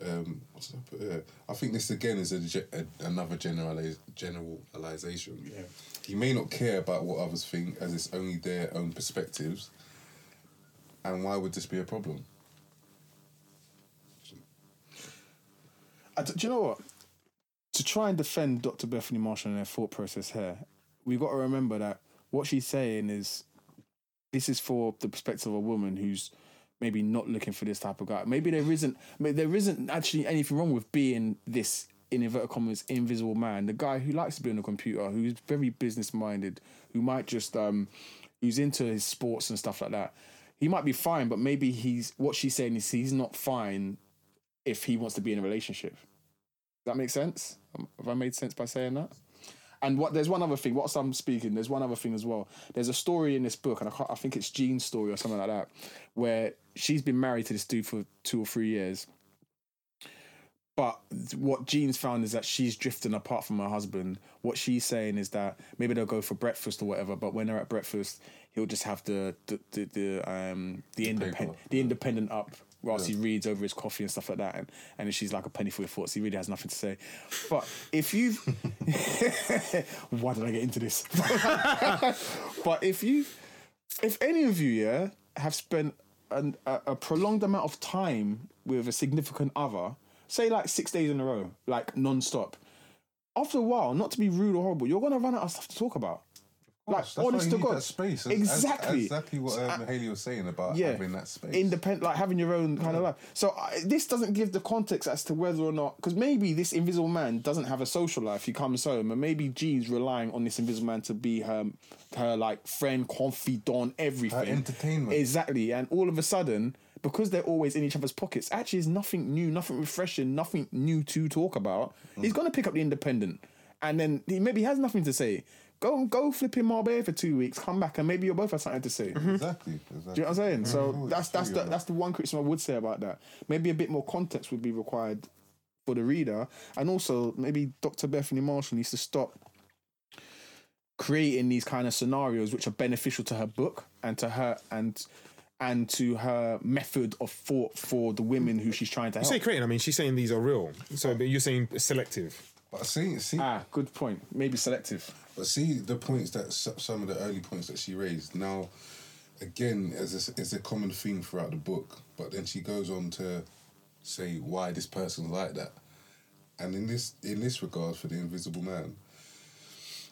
Um, what's that put here? I think this again is a, a, another generaliz- generalization. Yeah. He may not care about what others think as it's only their own perspectives. And why would this be a problem? I d- do you know what? To try and defend Dr. Bethany Marshall and her thought process here, we've got to remember that what she's saying is this is for the perspective of a woman who's maybe not looking for this type of guy. Maybe there isn't maybe there isn't actually anything wrong with being this in inverted commas invisible man, the guy who likes to be on the computer, who's very business minded, who might just um who's into his sports and stuff like that. He might be fine, but maybe he's what she's saying is he's not fine if he wants to be in a relationship. Does that make sense? Have I made sense by saying that? And what there's one other thing. Whilst I'm speaking, there's one other thing as well. There's a story in this book, and I, can't, I think it's Jean's story or something like that, where she's been married to this dude for two or three years. But what Jean's found is that she's drifting apart from her husband. What she's saying is that maybe they'll go for breakfast or whatever, but when they're at breakfast, he'll just have the the the, the um the independent the independent up whilst he reads over his coffee and stuff like that, and and she's like a penny for your thoughts. He really has nothing to say. But if you've, why did I get into this? but if you, if any of you, yeah, have spent an, a, a prolonged amount of time with a significant other, say like six days in a row, like non-stop, after a while, not to be rude or horrible, you're gonna run out of stuff to talk about. Like why honest to God, space. Exactly, exactly what um, Haley was saying about yeah, having that space. independent, like having your own kind of life. So I, this doesn't give the context as to whether or not, because maybe this invisible man doesn't have a social life. He comes home, and maybe Jean's relying on this invisible man to be her, her like friend, confidant, everything, her entertainment. Exactly, and all of a sudden. Because they're always in each other's pockets, actually, is nothing new, nothing refreshing, nothing new to talk about. He's gonna pick up the independent, and then he maybe has nothing to say. Go, go, flipping in Marbella for two weeks, come back, and maybe you'll both have something to say. exactly. exactly. Do you know what I'm saying? So Mhm. that's that's the that's the one criticism I would say about that. Maybe a bit more context would be required for the reader, and also maybe Dr. Bethany Marshall needs to stop creating these kind of scenarios which are beneficial to her book and to her and and to her method of thought for the women who she's trying to You help. say creating. I mean, she's saying these are real. So, but you're saying selective. But see, see, ah, good point. Maybe selective. But see the points that some of the early points that she raised. Now, again, as a, as a common theme throughout the book, but then she goes on to say why this person's like that, and in this in this regard for the Invisible Man,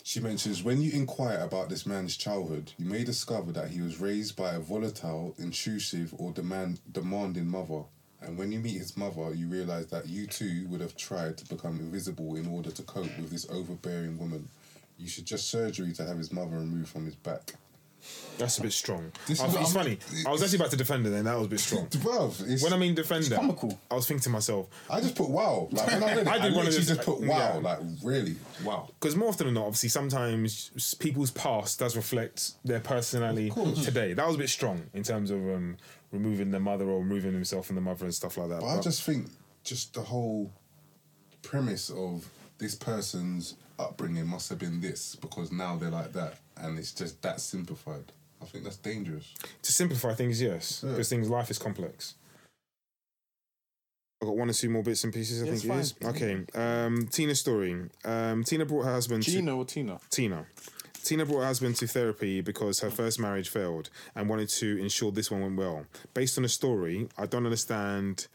she mentions when you inquire about this man's childhood, you may discover that he was raised by a volatile, intrusive, or demand demanding mother. And when you meet his mother, you realize that you too would have tried to become invisible in order to cope with this overbearing woman. You should just surgery to have his mother removed from his back. That's a bit strong. This I is it's what funny. I'm- I was actually about to defend it, and that was a bit strong. Bruv, it's, When I mean defend that, comical. I was thinking to myself, I just put wow. Like when I read it, I I, did one of literally those- just put wow. yeah. Like really, wow. because more often than not, obviously, sometimes s- people's past does reflect their personality today. That was a bit strong in terms of um, removing the mother or removing himself from the mother and stuff like that. But I But- just think just the whole premise of this person's upbringing must have been this because now they're like that, and it's just that simplified. I think that's dangerous. to simplify things, yes, Yeah. because things life is complex. I've got one or two more bits and pieces. I Yeah, think it's. Okay, um, Tina's story. Um, Tina brought her husband. to, or Tina? Tina. Tina brought her husband to therapy because her first marriage failed and wanted to ensure this one went well. Based on the story, I don't understand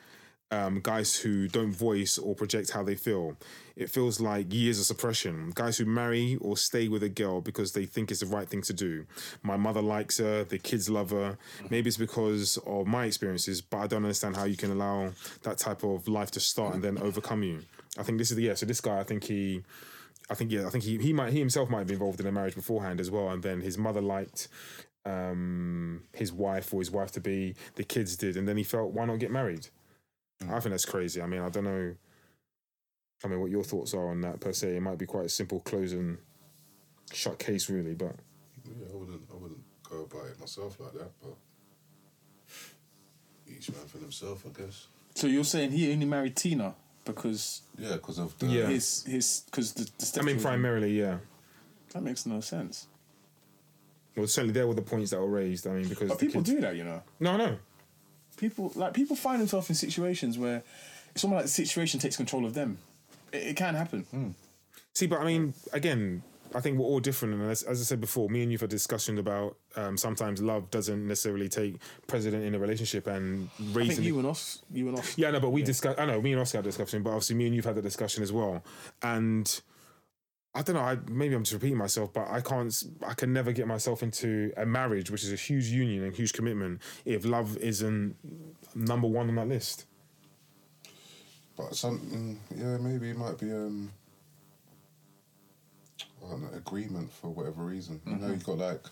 um, guys who don't voice or project how they feel. It feels like years of suppression. Guys who marry or stay with a girl because they think it's the right thing to do. My mother likes her, the kids love her. Maybe it's because of my experiences, but I don't understand how you can allow that type of life to start and then overcome you. I think this is the yeah. So this guy, I think he, I think yeah, I think he he might he himself might be involved in a marriage beforehand as well, and then his mother liked um his wife or his wife to be the kids did and then he felt why not get married i think that's crazy i mean i don't know i mean what your thoughts are on that per se it might be quite a simple closing, shut case really but Yeah, I wouldn't. I wouldn't go about it myself like that, but each man for himself, I guess. So you're saying he only married Tina because Yeah, because of the. Yeah. his his because the, the i mean primarily yeah that makes no sense. well certainly there were the points that were raised i mean because But people kids- do that, you know. no no People like people find themselves in situations where it's almost like the situation takes control of them. It, it can happen. See, but I mean, again, I think we're all different, and as, as I said before, me and you've had a discussion about um, sometimes love doesn't necessarily take precedent in a relationship, and I raising. think you and us, you and us. yeah, no, but we discuss. I know me and Oscar had a discussion, but obviously me and you've had the discussion as well, and. I don't know. I maybe I'm just repeating myself, but I can't. s- I can never get myself into a marriage, which is a huge union and huge commitment, if love isn't number one on that list. But something, yeah, maybe it might be um, an agreement for whatever reason. You know, you've got like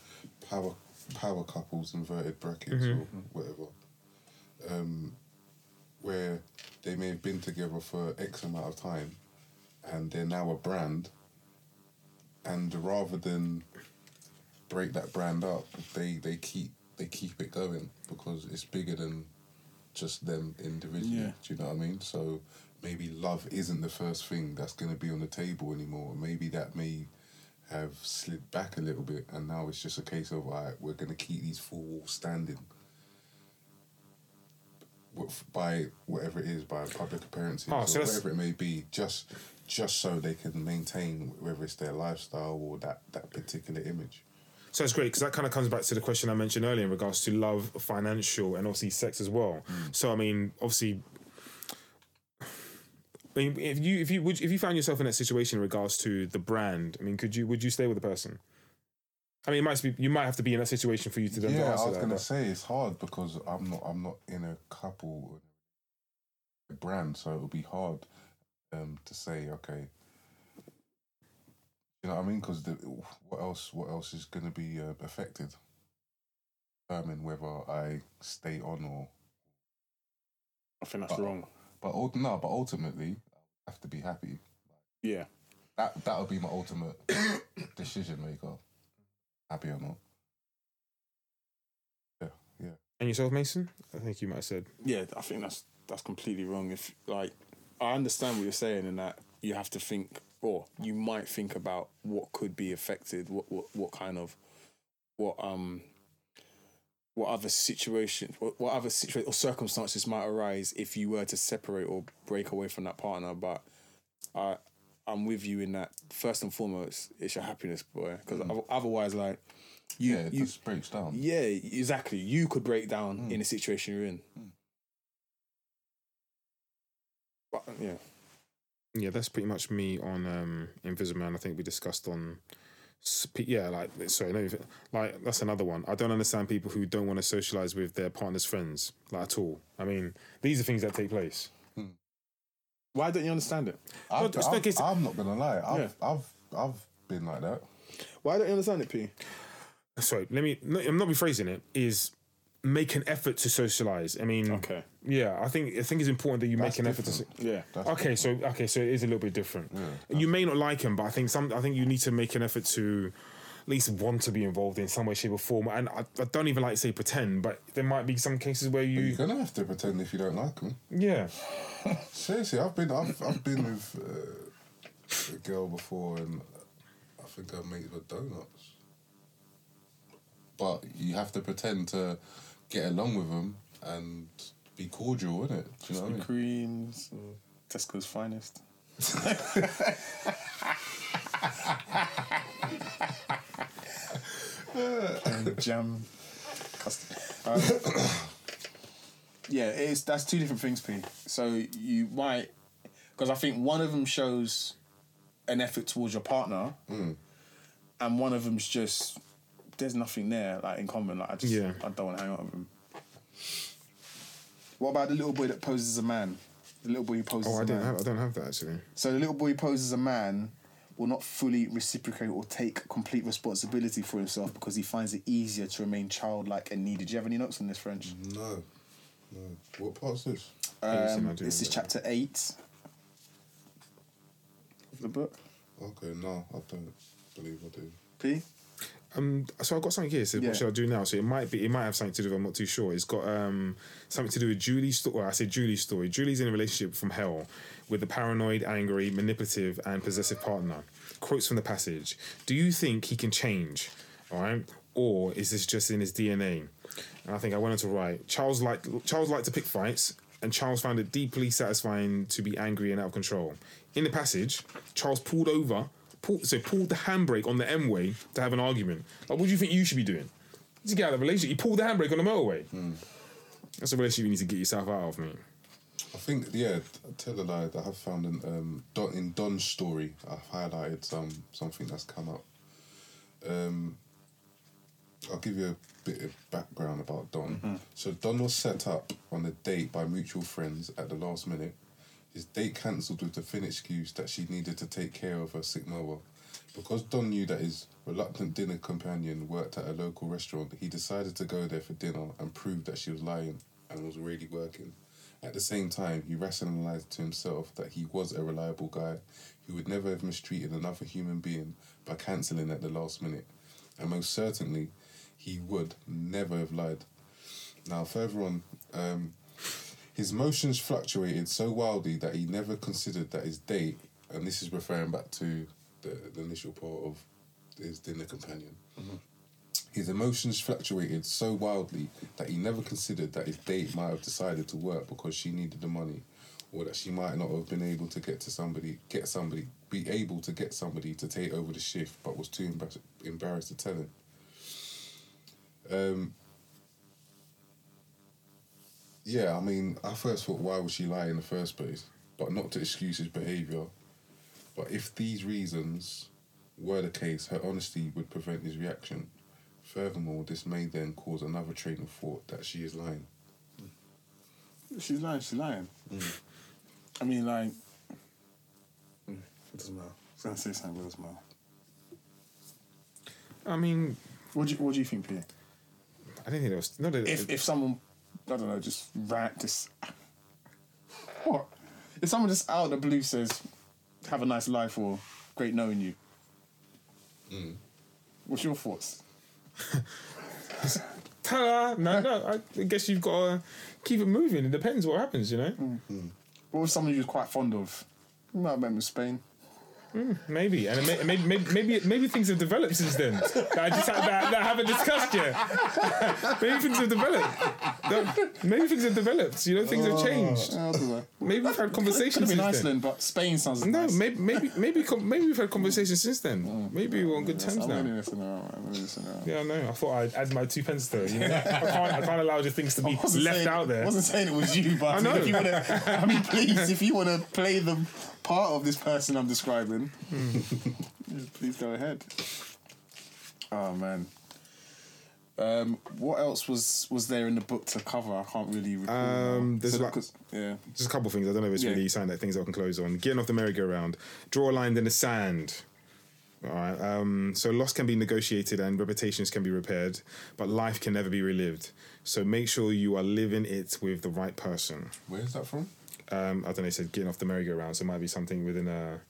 power power couples, inverted brackets, or whatever, um, where they may have been together for X amount of time, and they're now a brand. And rather than break that brand up, they they keep they keep it going because it's bigger than just them individually. Yeah. Do you know what I mean? So maybe love isn't the first thing that's going to be on the table anymore. Maybe that may have slid back a little bit, and now it's just a case of all right, we're going to keep these four walls standing. By whatever it is, by public appearances Oh, or so that's- whatever it may be, just just so they can maintain whether it's their lifestyle or that that particular image. So it's great because that kind of comes back to the question I mentioned earlier in regards to love, financial, and obviously sex as well. Mm. So I mean, obviously, I mean, if you if you would if you found yourself in that situation in regards to the brand, I mean, could you would you stay with the person? I mean, it might be you might have to be in that situation for you to then yeah, answer I was that. gonna but- say it's hard because I'm not I'm not in a couple a brand, so it'll be hard um, to say okay. You know what I mean? Because what else? What else is going to be uh, affected? Determine whether I stay on or. I think that's Uh, wrong. But ult- no, but ultimately, I have to be happy. Yeah. That that would be my ultimate decision maker. Happy or not? Yeah, yeah. And yourself, Mason? I think you might have said. Yeah, I think that's that's completely wrong. If like, I understand what you're saying, in that you have to think, or you might think about what could be affected, what what, what kind of, what um, what other situation, what, what other situation or circumstances might arise if you were to separate or break away from that partner. But I, I'm with you in that. First and foremost, it's your happiness, boy. Because otherwise, like, you yeah, it you just breaks down. yeah, exactly. You could break down mm. in the situation you're in. Mm. But, um, yeah. Yeah, that's pretty much me on um, Invisible Man. I think we discussed on. Yeah, like sorry, no, like that's another one. I don't understand people who don't want to socialize with their partner's friends, like at all. I mean, these are things that take place. Why don't you understand it? I've, Well, it's I've- like it's- I'm not gonna lie. I've, Yeah. I've, I've been like that. Why don't you understand it, P? Sorry, let me. No, I'm not rephrasing it. Is make an effort to socialize. I mean, Okay. yeah, I think I think it's important that you That's make an effort to. different. so- Yeah. That's Okay, so okay, so it is a little bit different. you may not like him, but I think some. I think you need to make an effort to at least want to be involved in some way, shape, or form. And I, I don't even like to say pretend, but there might be some cases where you, You're gonna have to pretend if you don't like them. yeah, Seriously, I've been, I've, I've been with uh, a girl before, and I think I made her donuts. But you have to pretend to get along with them and be cordial, innit? Do you know what I mean? Creams, or Tesco's finest. and jam. Custard. Um, yeah, it's that's two different things, P. So you might, because I think one of them shows an effort towards your partner, and one of them's just there's nothing there like in common. Like I just Yeah. I don't want to hang out with him. What about the little boy that poses as a man? The little boy who poses. Oh, I as a didn't man. have. I don't have that actually. So the little boy poses as a man will not fully reciprocate or take complete responsibility for himself because he finds it easier to remain childlike and needy. Do you have any notes on this, French? No, no. What part's this? Um, this is remember. chapter eight of the book. Okay, no, I don't believe I do. P. Um, so I've got something here. So Yeah. what should I do now? So it might be, it might have something to do. with I'm not too sure. It's got um something to do with Julie's story. Well, I say Julie's story. Julie's in a relationship from hell with a paranoid, angry, manipulative, and possessive partner. Quotes from the passage: "Do you think he can change? All right, or is this just in his DNA?" And I think I went on to write: Charles liked Charles liked to pick fights, and Charles found it deeply satisfying to be angry and out of control. In the passage, Charles pulled over, pulled, so pulled the handbrake on the M way to have an argument. Like, what do you think you should be doing? To get out of a relationship, you pulled the handbrake on the motorway. That's a relationship you need to get yourself out of, mate. I think yeah. Tell a lie. I have found in um Don, in Don's story. I've highlighted some something that's come up. Um, I'll give you a bit of background about Don. So Don was set up on a date by mutual friends at the last minute. His date cancelled with the thin excuse that she needed to take care of her sick mother. Because Don knew that his reluctant dinner companion worked at a local restaurant, he decided to go there for dinner and prove that she was lying and was really working. At the same time, he rationalized to himself that he was a reliable guy who would never have mistreated another human being by cancelling at the last minute. And most certainly, he would never have lied. Now, further on, um, his motions fluctuated so wildly that he never considered that his date, and this is referring back to the, the initial part of his dinner companion. His emotions fluctuated so wildly that he never considered that his date might have decided to work because she needed the money, or that she might not have been able to get to somebody, get somebody, be able to get somebody to take over the shift, but was too embar- embarrassed to tell him. Um, yeah, I mean, I first thought, why would she lie in the first place? But not to excuse his behaviour. But if these reasons were the case, her honesty would prevent his reaction. Furthermore, this may then cause another train of thought that she is lying. She's lying. She's lying. Mm. I mean, like, mm, It doesn't matter. I was gonna say something, but it doesn't matter. I mean, What do you What do you think, Pierre? I didn't think there was. Not that If if someone, I don't know, just rant, just what? If someone just out of the blue says, "Have a nice life" or "Great knowing you," mm. what's your thoughts? Ta-da! No, no. I guess you've got to keep it moving. It depends what happens, you know. Mm. Mm. What was someone you was quite fond of? You might have met him in Spain. Maybe, and may, maybe, maybe, maybe, maybe things have developed since then that I just that, that I haven't discussed yet. maybe things have developed. Maybe things have developed. You know, things have oh, changed. I don't know. Maybe we've had Could conversations have since been then. Iceland, but Spain sounds No, nice. maybe, maybe, maybe, maybe we've had conversations since then. Oh, maybe we're on good terms I'm now. really. I'm really listening. Yeah, I know. I thought I'd add my two pence to it. You know? I can't, I can't allow the things to be left saying- out there. I wasn't saying it was you, but I know. if you want to, I mean, please, if you want to play the part of this person I'm describing, please go ahead. Oh man. Um, what else was was there in the book to cover? I can't really recall. now. Um, there's So like- 'cause- yeah. Just a couple of things. I don't know if it's Yeah. really something that things I can close on. Getting off the merry-go-round. Draw a line in the sand. All right. Um, so loss can be negotiated and reputations can be repaired, but life can never be relived. So make sure you are living it with the right person. Where is that from? Um, I don't know. He said getting off the merry-go-round. So it might be something within a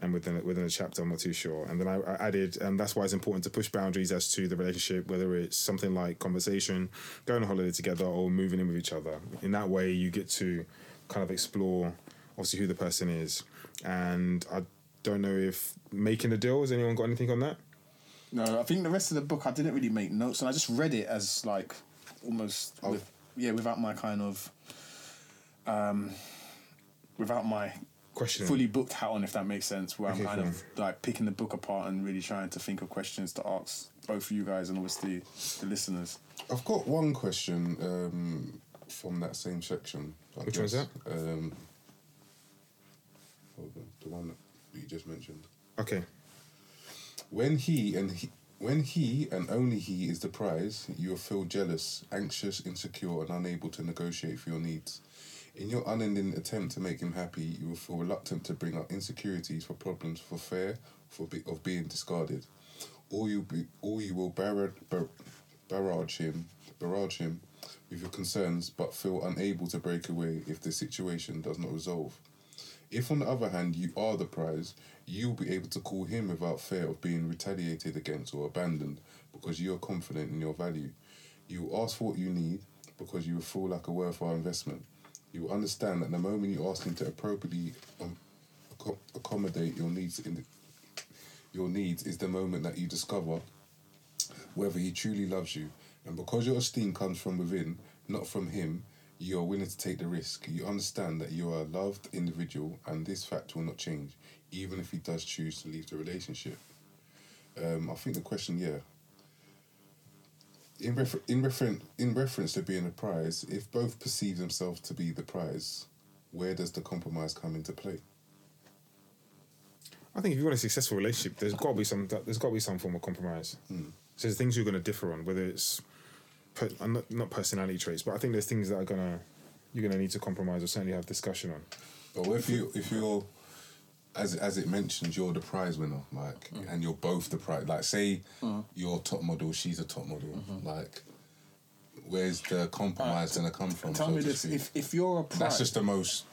and within within a chapter. I'm not too sure. And then I, I added, and that's why it's important to push boundaries as to the relationship, whether it's something like conversation, going on holiday together, or moving in with each other. In that way, you get to kind of explore, obviously, who the person is. And I don't know if making a deal. Has anyone got anything on that? No, I think the rest of the book I didn't really make notes, and I just read it as like almost Oh. with, yeah, without my kind of um, without my Questioning. fully booked hat on, if that makes sense. Where Okay, I'm kind cool. of like picking the book apart and really trying to think of questions to ask both you guys and obviously the listeners. I've got one question um, from that same section. I Which one's guess. Um, on, the one that you just mentioned. Okay. When he and he, when he and only he is the prize, you will feel jealous, anxious, insecure, and unable to negotiate for your needs. In your unending attempt to make him happy, you will feel reluctant to bring up insecurities for problems for fear for be, of being discarded. Or you be, or you will barrage, bar, barrage him, barrage him with your concerns, but feel unable to break away if the situation does not resolve. If, on the other hand, you are the prize, you will be able to call him without fear of being retaliated against or abandoned because you are confident in your value. You will ask for what you need because you will feel like a worthwhile investment. You understand that the moment you ask him to appropriately um, acco- accommodate your needs in the, your needs is the moment that you discover whether he truly loves you. And because your esteem comes from within, not from him, you are willing to take the risk. You understand that you are a loved individual, and this fact will not change, even if he does choose to leave the relationship. Um, I think the question, yeah. In, refer- in, referen- in reference to being a prize, if both perceive themselves to be the prize, where does the compromise come into play? I think if you want a successful relationship, there's got to be some. There's got to be some form of compromise. So there's things you're going to differ on, whether it's per, uh, not, not personality traits, but I think there's things that are gonna you're gonna need to compromise or certainly have discussion on. But if you if you're as as it mentions, you're the prize winner, like, mm. and you're both the prize. Like, say mm. you're top model, she's a top model. Mm-hmm. Like, where's the compromise gonna come from? Tell so me this: if if you're a prize, that's just the most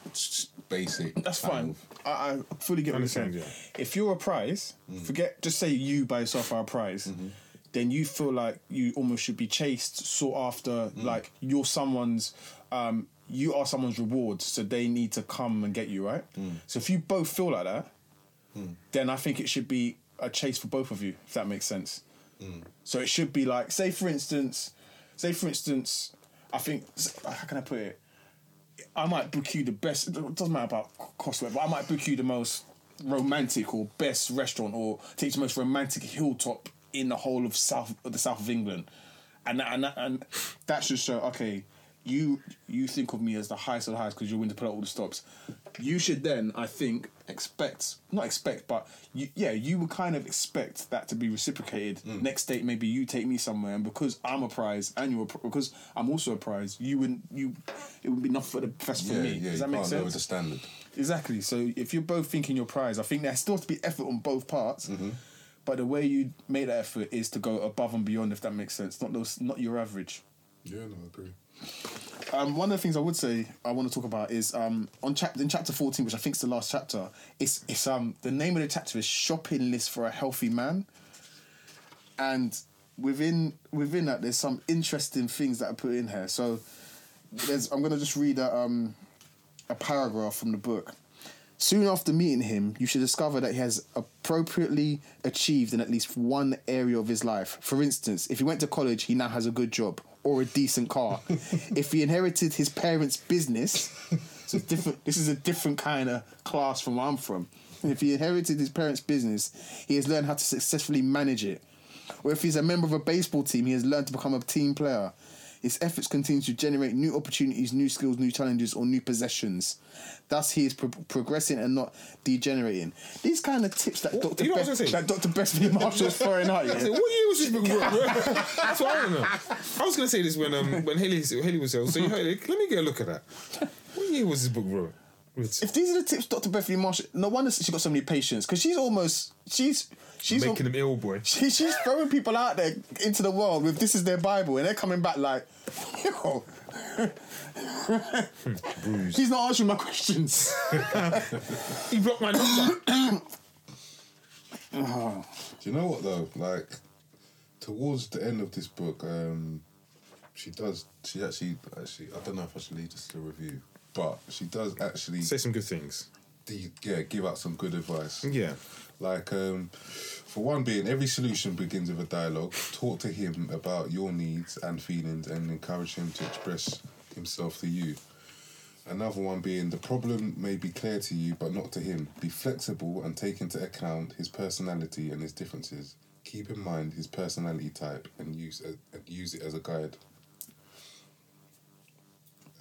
basic. That's fine. I, I fully get what you're saying. Understand, If you're a prize, mm. forget just say you by yourself are a prize, mm-hmm. then you feel like you almost should be chased, sought after, like you're someone's. Um, you are someone's reward, so they need to come and get you, right? Mm. So if you both feel like that, mm. then I think it should be a chase for both of you, if that makes sense. Mm. So it should be like, say for instance, say for instance, I think how can I put it? I might book you the best. It doesn't matter about cost, but I might book you the most romantic or best restaurant, or take the most romantic hilltop in the whole of south of the south of England, and that, and that, and that should show okay. You you think of me as the highest of the highest because you're willing to put out all the stops. You should then, I think, expect not expect, but you, yeah, you would kind of expect that to be reciprocated. Mm. Next date, maybe you take me somewhere, and because I'm a prize and you're a, pri- because I'm also a prize, you wouldn't you it would be enough for the best for yeah, me. yeah, Does you that make can't lower sense? the standard. Exactly. So if you're both thinking your prize, I think there still has to be effort on both parts. Mm-hmm. But the way you make that effort is to go above and beyond, if that makes sense. Not those, not your average. Yeah, no, I agree. Um, one of the things I would say I want to talk about is um, on chapter in chapter fourteen, which I think is the last chapter. It's it's um the name of the chapter is shopping list for a healthy man, and within within that there's some interesting things that are put in here. So there's I'm gonna just read a um a paragraph from the book. Soon after meeting him, you should discover that he has appropriately achieved in at least one area of his life. For instance, if he went to college, he now has a good job or a decent car. if he inherited his parents' business, so different. This is a different kind of class from where I'm from. If he inherited his parents' business, he has learned how to successfully manage it. Or if he's a member of a baseball team, he has learned to become a team player. His efforts continue to generate new opportunities, new skills, new challenges, or new possessions. Thus, he is pro- progressing and not degenerating. These kind of tips that Dr. you know what I Best, that Dr. Bethany Marshall's throwing out. What year was this book? That's what I don't know. I was going to say this when um when Haley Haley was here. So you heard it. Let me get a look at that. What year was this book wrote? Writ- If these are the tips Dr. Bethany Marshall, no wonder she got so many patients because she's almost she's she's Making them ill, boy. She, she's throwing people out there into the world with this is their Bible, and they're coming back like, yo. He's not answering my questions. He blocked my number. Do you know what though? Like towards the end of this book, um, she does. She actually, actually, I don't know if I should lead this to a review, but she does actually, Say some good things. de- yeah, give out some good advice. Yeah. Like, um, for one, being every solution begins with a dialogue. Talk to him about your needs and feelings, and encourage him to express himself to you. Another one being the problem may be clear to you, but not to him. Be flexible and take into account his personality and his differences. Keep in mind his personality type and use and use it as a guide.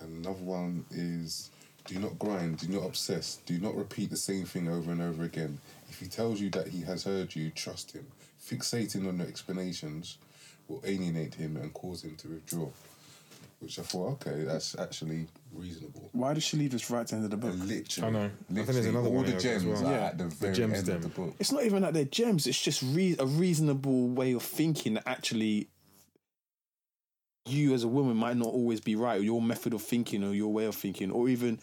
And another one is do not grind, do not obsess, do not repeat the same thing over and over again. If he tells you that he has heard you, trust him. Fixating on the explanations will alienate him and cause him to withdraw. which I thought, okay, that's actually reasonable. Why did she leave this right at the end of the book? Literally, I know. I think there's another all one the gems well. are Yeah. at the The very gems end them. of the book. It's not even that they're gems. It's just re- a reasonable way of thinking that actually you as a woman might not always be right, or your method of thinking, or your way of thinking, or even,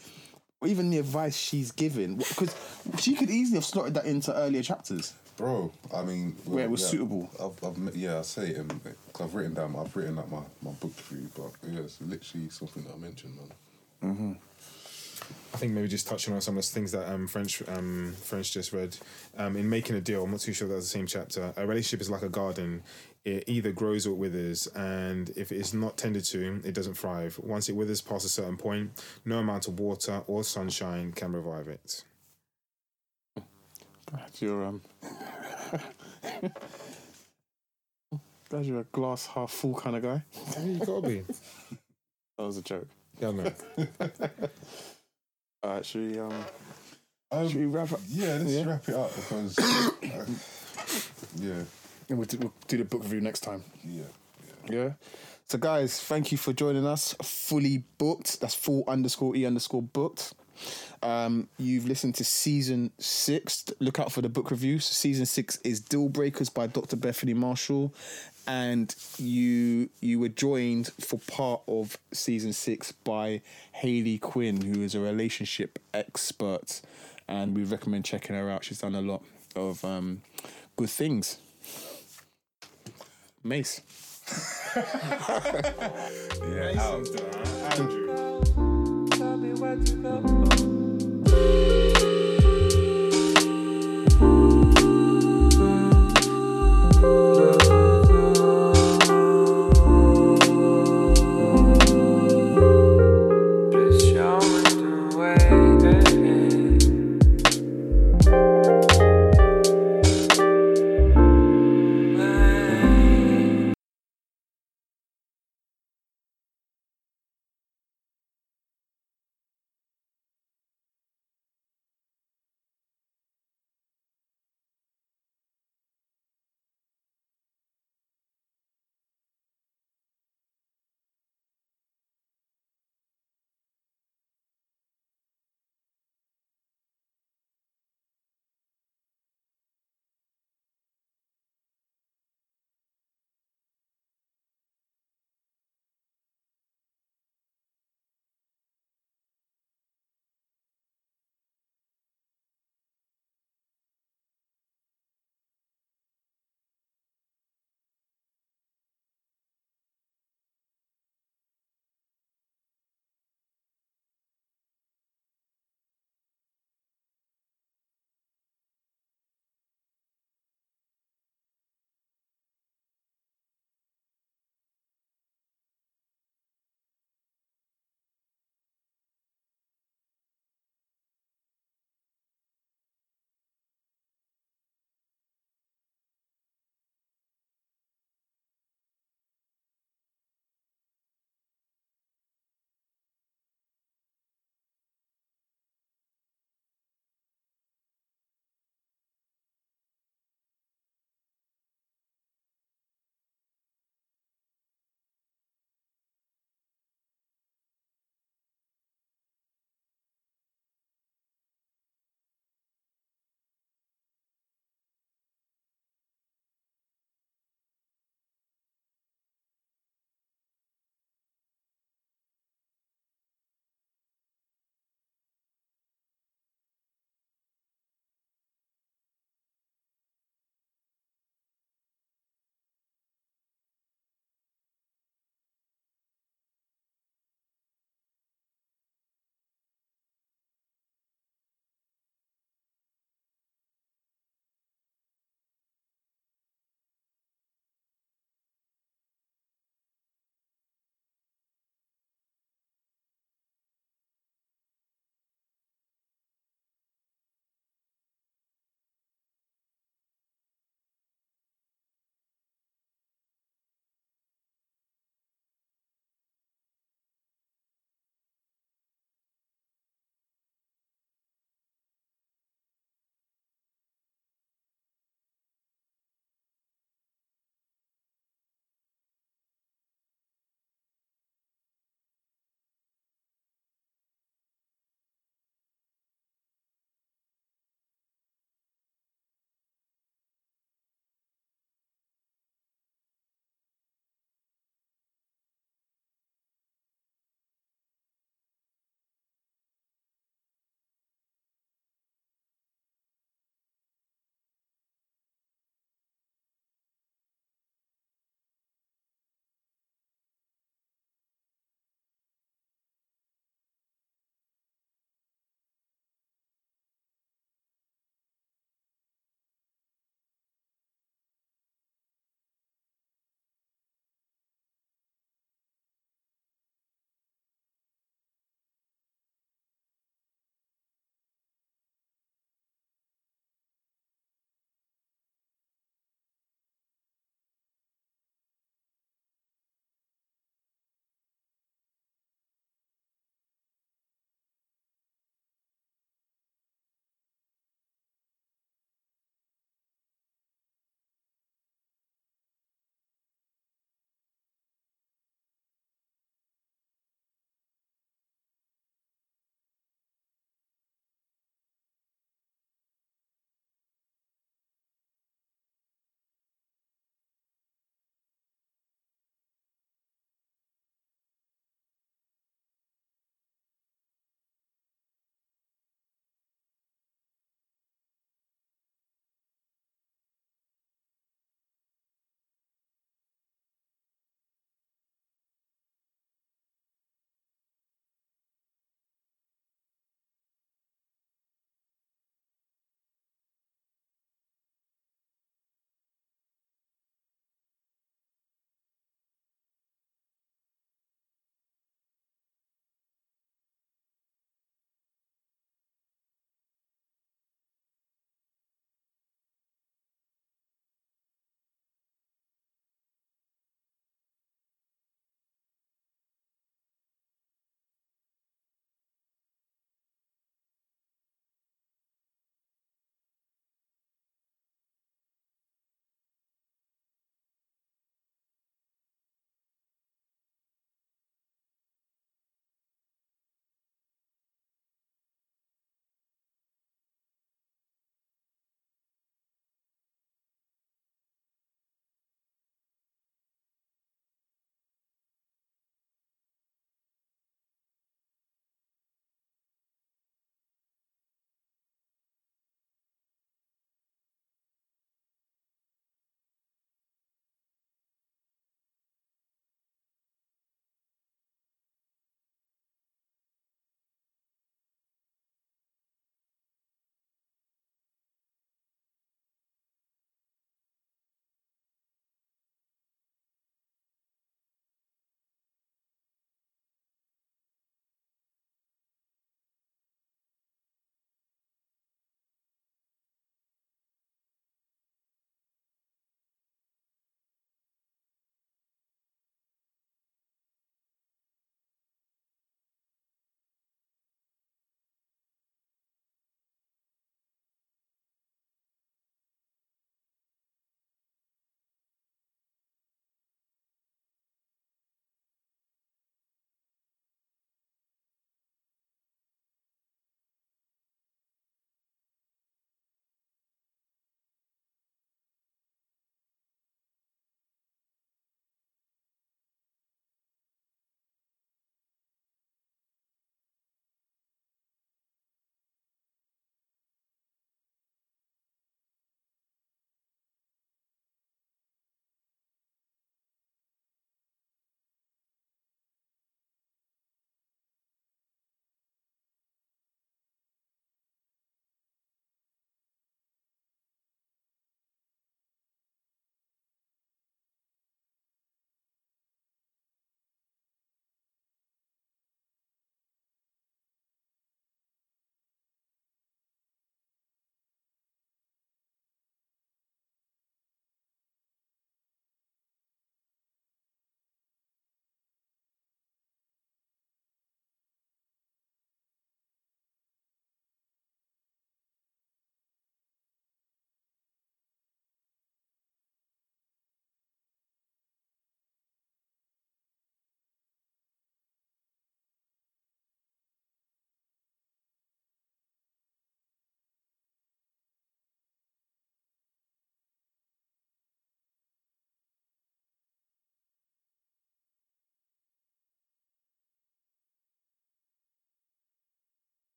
or even the advice she's given. Because she could easily have slotted that into earlier chapters. Bro, I mean, Where it was yeah, suitable. I've, I've, yeah, I say it. in- Cause I've written down, I've written up my, my book for you, but yeah, it's literally something that I mentioned, man. Mm-hmm. I think maybe just touching on some of the things that um, French um, French just read. Um, in making a deal, I'm not too sure that's the same chapter. A relationship is like a garden; it either grows or it withers, and if it is not tended to, it doesn't thrive. Once it withers past a certain point, no amount of water or sunshine can revive it. Glad you're um. Glad you're a glass half full kind of guy. You gotta be. That was a joke. Yeah, I know. Alright, should we um? Um, Should we wrap up? yeah, let's Yeah. wrap it up because, um, yeah, And we'll do, we'll do the book review next time. yeah, Yeah. So, guys, thank you for joining us. Fully booked. That's full underscore e underscore booked. Um, you've listened to season six. Look out for the book reviews. Season six is Deal Breakers by Dr. Bethany Marshall, and you you were joined for part of season six by Haley Quinn, who is a relationship expert, and we recommend checking her out. She's done a lot of um, good things. Mace. Yeah, out. Tell nowhere to go.